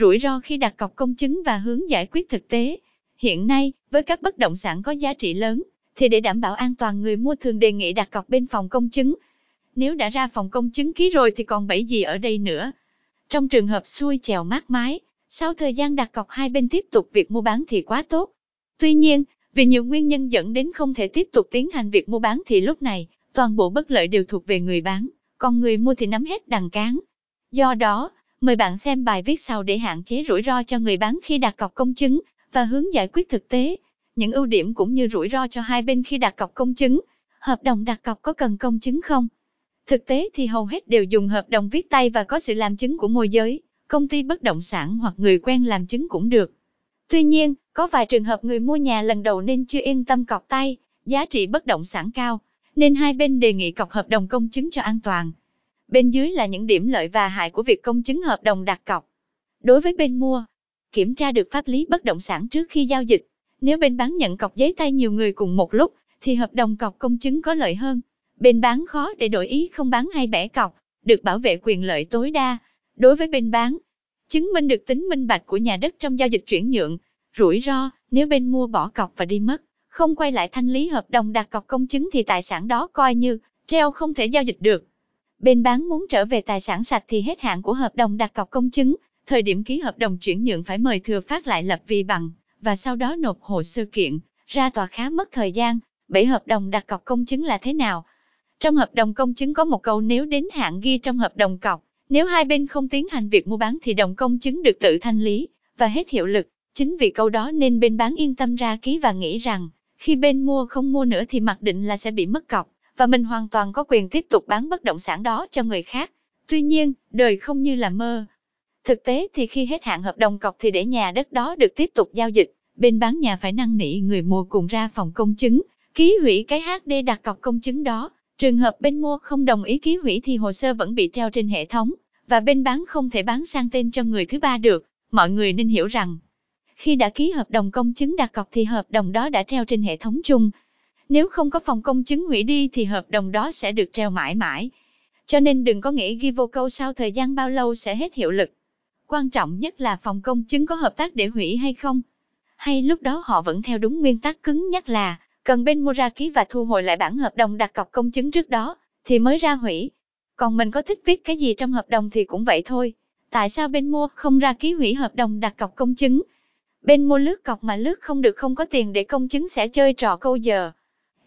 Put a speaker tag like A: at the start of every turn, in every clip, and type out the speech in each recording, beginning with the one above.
A: rủi ro khi đặt cọc công chứng và hướng giải quyết thực tế. Hiện nay, với các bất động sản có giá trị lớn, thì để đảm bảo an toàn người mua thường đề nghị đặt cọc bên phòng công chứng. Nếu đã ra phòng công chứng ký rồi thì còn bẫy gì ở đây nữa. Trong trường hợp xuôi chèo mát mái, sau thời gian đặt cọc hai bên tiếp tục việc mua bán thì quá tốt. Tuy nhiên, vì nhiều nguyên nhân dẫn đến không thể tiếp tục tiến hành việc mua bán thì lúc này, toàn bộ bất lợi đều thuộc về người bán, còn người mua thì nắm hết đằng cán. Do đó, mời bạn xem bài viết sau để hạn chế rủi ro cho người bán khi đặt cọc công chứng và hướng giải quyết thực tế. Những ưu điểm cũng như rủi ro cho hai bên khi đặt cọc công chứng. Hợp đồng đặt cọc có cần công chứng không? Thực tế thì hầu hết đều dùng hợp đồng viết tay và có sự làm chứng của môi giới, công ty bất động sản hoặc người quen làm chứng cũng được. Tuy nhiên, có vài trường hợp người mua nhà lần đầu nên chưa yên tâm cọc tay, giá trị bất động sản cao, nên hai bên đề nghị cọc hợp đồng công chứng cho an toàn. Bên dưới là những điểm lợi và hại của việc công chứng hợp đồng đặt cọc. Đối với bên mua, kiểm tra được pháp lý bất động sản trước khi giao dịch. Nếu bên bán nhận cọc giấy tay nhiều người cùng một lúc, thì hợp đồng cọc công chứng có lợi hơn. Bên bán khó để đổi ý không bán hay bẻ cọc, được bảo vệ quyền lợi tối đa. Đối với bên bán, chứng minh được tính minh bạch của nhà đất trong giao dịch chuyển nhượng, rủi ro, nếu bên mua bỏ cọc và đi mất, không quay lại thanh lý hợp đồng đặt cọc công chứng thì tài sản đó coi như treo không thể giao dịch được. Bên bán muốn trở về tài sản sạch thì hết hạn của hợp đồng đặt cọc công chứng, thời điểm ký hợp đồng chuyển nhượng phải mời thừa phát lại lập vi bằng, và sau đó nộp hồ sơ kiện, ra tòa khá mất thời gian, bảy hợp đồng đặt cọc công chứng là thế nào? Trong hợp đồng công chứng có một câu nếu đến hạn ghi trong hợp đồng cọc, nếu hai bên không tiến hành việc mua bán thì đồng công chứng được tự thanh lý và hết hiệu lực. Chính vì câu đó nên bên bán yên tâm ra ký và nghĩ rằng, khi bên mua không mua nữa thì mặc định là sẽ bị mất cọc, và mình hoàn toàn có quyền tiếp tục bán bất động sản đó cho người khác. Tuy nhiên, đời không như là mơ. Thực tế thì khi hết hạn hợp đồng cọc thì để nhà đất đó được tiếp tục giao dịch, bên bán nhà phải năn nỉ người mua cùng ra phòng công chứng, ký hủy cái HD đặt cọc công chứng đó. Trường hợp bên mua không đồng ý ký hủy thì hồ sơ vẫn bị treo trên hệ thống, và bên bán không thể bán sang tên cho người thứ ba được. Mọi người nên hiểu rằng, khi đã ký hợp đồng công chứng đặt cọc thì hợp đồng đó đã treo trên hệ thống chung. Nếu không có phòng công chứng hủy đi thì hợp đồng đó sẽ được treo mãi mãi. Cho nên đừng có nghĩ ghi vô câu sau thời gian bao lâu sẽ hết hiệu lực. Quan trọng nhất là phòng công chứng có hợp tác để hủy hay không. Hay lúc đó họ vẫn theo đúng nguyên tắc cứng nhắc là, cần bên mua ra ký và thu hồi lại bản hợp đồng đặt cọc công chứng trước đó, thì mới ra hủy. Còn mình có thích viết cái gì trong hợp đồng thì cũng vậy thôi. Tại sao bên mua không ra ký hủy hợp đồng đặt cọc công chứng? Bên mua lướt cọc mà lướt không được không có tiền để công chứng sẽ chơi trò câu giờ.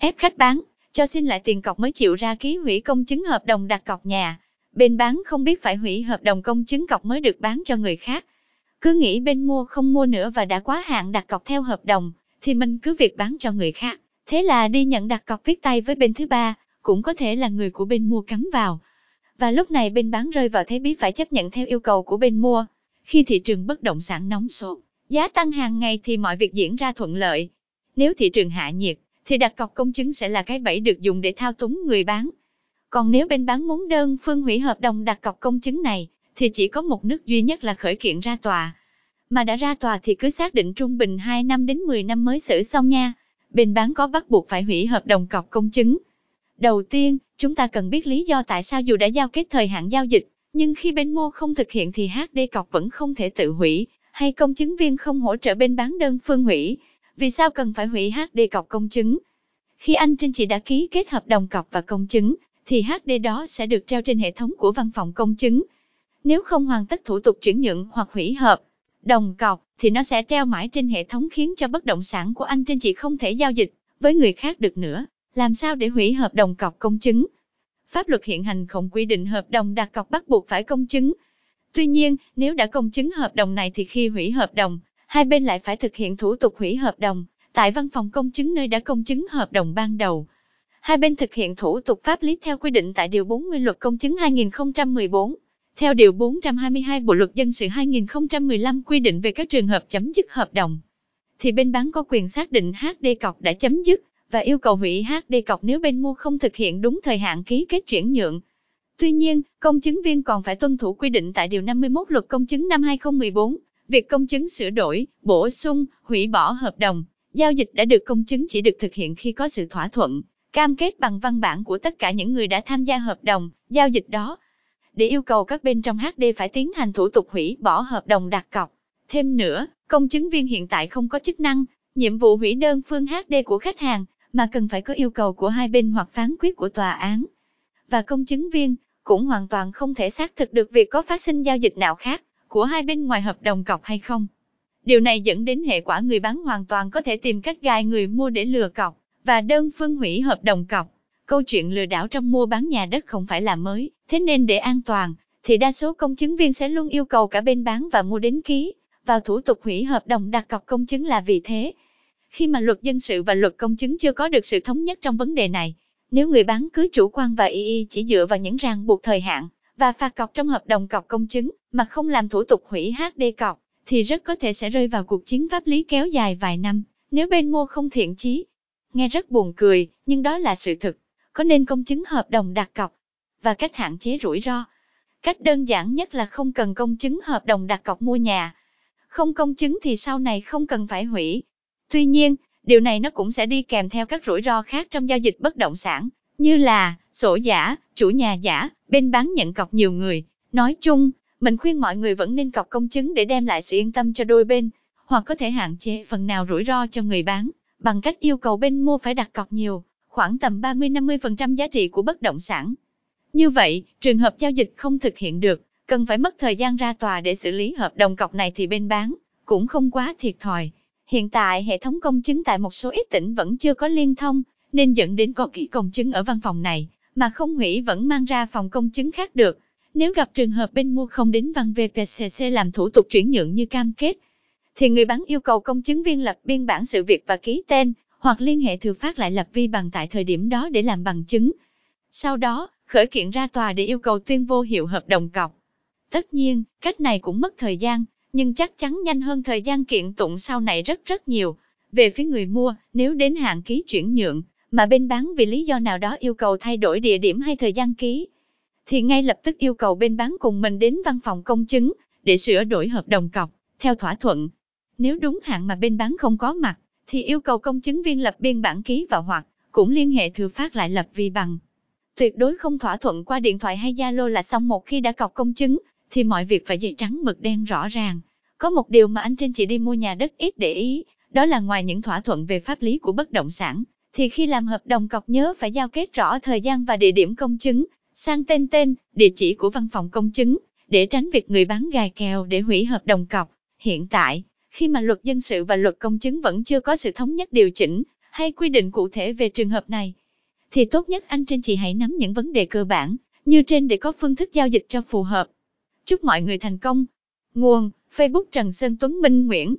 A: Ép khách bán, cho xin lại tiền cọc mới chịu ra ký hủy công chứng hợp đồng đặt cọc nhà. Bên bán không biết phải hủy hợp đồng công chứng cọc mới được bán cho người khác. Cứ nghĩ bên mua không mua nữa và đã quá hạn đặt cọc theo hợp đồng, thì mình cứ việc bán cho người khác. Thế là đi nhận đặt cọc viết tay với bên thứ ba, cũng có thể là người của bên mua cắm vào. Và lúc này bên bán rơi vào thế bí phải chấp nhận theo yêu cầu của bên mua. Khi thị trường bất động sản nóng sốt, Giá tăng hàng ngày thì mọi việc diễn ra thuận lợi. Nếu thị trường hạ nhiệt, thì đặt cọc công chứng sẽ là cái bẫy được dùng để thao túng người bán. Còn nếu bên bán muốn đơn phương hủy hợp đồng đặt cọc công chứng này, thì chỉ có một nước duy nhất là khởi kiện ra tòa. Mà đã ra tòa thì cứ xác định trung bình 2 năm đến 10 năm mới xử xong nha. Bên bán có bắt buộc phải hủy hợp đồng cọc công chứng. Đầu tiên, chúng ta cần biết lý do tại sao dù đã giao kết thời hạn giao dịch, nhưng khi bên mua không thực hiện thì HD cọc vẫn không thể tự hủy, hay công chứng viên không hỗ trợ bên bán đơn phương hủy. Vì sao cần phải hủy HD cọc công chứng? Khi anh Trinh chị đã ký kết hợp đồng cọc và công chứng, thì HD đó sẽ được treo trên hệ thống của văn phòng công chứng. Nếu không hoàn tất thủ tục chuyển nhượng hoặc hủy hợp đồng cọc, thì nó sẽ treo mãi trên hệ thống khiến cho bất động sản của anh Trinh chị không thể giao dịch với người khác được nữa. Làm sao để hủy hợp đồng cọc công chứng? Pháp luật hiện hành không quy định hợp đồng đặt cọc bắt buộc phải công chứng, Tuy nhiên, nếu đã công chứng hợp đồng này thì khi hủy hợp đồng, hai bên lại phải thực hiện thủ tục hủy hợp đồng tại văn phòng công chứng nơi đã công chứng hợp đồng ban đầu. Hai bên thực hiện thủ tục pháp lý theo quy định tại Điều 40 Luật Công chứng 2014. Theo Điều 422 Bộ Luật Dân sự 2015 quy định về các trường hợp chấm dứt hợp đồng, thì bên bán có quyền xác định HD cọc đã chấm dứt và yêu cầu hủy HD cọc nếu bên mua không thực hiện đúng thời hạn ký kết chuyển nhượng. Tuy nhiên, công chứng viên còn phải tuân thủ quy định tại Điều 51 Luật Công chứng năm 2014. Việc công chứng sửa đổi, bổ sung, hủy bỏ hợp đồng, giao dịch đã được công chứng chỉ được thực hiện khi có sự thỏa thuận, cam kết bằng văn bản của tất cả những người đã tham gia hợp đồng, giao dịch đó. để yêu cầu các bên trong HD phải tiến hành thủ tục hủy bỏ hợp đồng đặt cọc. Thêm nữa, công chứng viên hiện tại không có chức năng, nhiệm vụ hủy đơn phương HD của khách hàng, mà cần phải có yêu cầu của hai bên hoặc phán quyết của tòa án. Và công chứng viên cũng hoàn toàn không thể xác thực được việc có phát sinh giao dịch nào khác của hai bên ngoài hợp đồng cọc hay không. Điều này dẫn đến hệ quả người bán hoàn toàn có thể tìm cách gài người mua để lừa cọc và đơn phương hủy hợp đồng cọc. Câu chuyện lừa đảo trong mua bán nhà đất không phải là mới, thế nên để an toàn, thì đa số công chứng viên sẽ luôn yêu cầu cả bên bán và mua đến ký vào thủ tục hủy hợp đồng đặt cọc công chứng là vì thế. Khi mà luật dân sự và luật công chứng chưa có được sự thống nhất trong vấn đề này, nếu người bán cứ chủ quan và y y chỉ dựa vào những ràng buộc thời hạn và phạt cọc trong hợp đồng cọc công chứng mà không làm thủ tục hủy HD cọc, thì rất có thể sẽ rơi vào cuộc chiến pháp lý kéo dài vài năm, nếu bên mua không thiện chí. Nghe rất buồn cười, nhưng đó là sự thực. Có nên công chứng hợp đồng đặt cọc và cách hạn chế rủi ro. Cách đơn giản nhất là không cần công chứng hợp đồng đặt cọc mua nhà. Không công chứng thì sau này không cần phải hủy. Tuy nhiên, điều này nó cũng sẽ đi kèm theo các rủi ro khác trong giao dịch bất động sản, như là sổ giả, chủ nhà giả, bên bán nhận cọc nhiều người. Nói chung, mình khuyên mọi người vẫn nên cọc công chứng để đem lại sự yên tâm cho đôi bên, hoặc có thể hạn chế phần nào rủi ro cho người bán, bằng cách yêu cầu bên mua phải đặt cọc nhiều, khoảng tầm 30-50% giá trị của bất động sản. Như vậy, trường hợp giao dịch không thực hiện được, cần phải mất thời gian ra tòa để xử lý hợp đồng cọc này thì bên bán cũng không quá thiệt thòi. Hiện tại hệ thống công chứng tại một số ít tỉnh vẫn chưa có liên thông, nên dẫn đến có kỹ công chứng ở văn phòng này, mà không hủy vẫn mang ra phòng công chứng khác được. Nếu gặp trường hợp bên mua không đến văn VPCC làm thủ tục chuyển nhượng như cam kết, thì người bán yêu cầu công chứng viên lập biên bản sự việc và ký tên, hoặc liên hệ thừa phát lại lập vi bằng tại thời điểm đó để làm bằng chứng. Sau đó, khởi kiện ra tòa để yêu cầu tuyên vô hiệu hợp đồng cọc. Tất nhiên, cách này cũng mất thời gian, nhưng chắc chắn nhanh hơn thời gian kiện tụng sau này rất rất nhiều. Về phía người mua, nếu đến hạn ký chuyển nhượng, mà bên bán vì lý do nào đó yêu cầu thay đổi địa điểm hay thời gian ký, thì ngay lập tức yêu cầu bên bán cùng mình đến văn phòng công chứng, để sửa đổi hợp đồng cọc, theo thỏa thuận. Nếu đúng hạn mà bên bán không có mặt, thì yêu cầu công chứng viên lập biên bản ký vào hoặc cũng liên hệ thừa phát lại lập vi bằng. Tuyệt đối không thỏa thuận qua điện thoại hay Zalo là xong một khi đã cọc công chứng, thì mọi việc phải dây trắng mực đen rõ ràng. Có một điều mà anh trên chị đi mua nhà đất ít để ý, đó là ngoài những thỏa thuận về pháp lý của bất động sản, thì khi làm hợp đồng cọc nhớ phải giao kết rõ thời gian và địa điểm công chứng, sang tên tên, địa chỉ của văn phòng công chứng, để tránh việc người bán gài kèo để hủy hợp đồng cọc. Hiện tại, khi mà luật dân sự và luật công chứng vẫn chưa có sự thống nhất điều chỉnh, hay quy định cụ thể về trường hợp này, thì tốt nhất anh trên chị hãy nắm những vấn đề cơ bản, như trên để có phương thức giao dịch cho phù hợp. Chúc mọi người thành công. Nguồn, Facebook Trần Sơn Tuấn Minh Nguyễn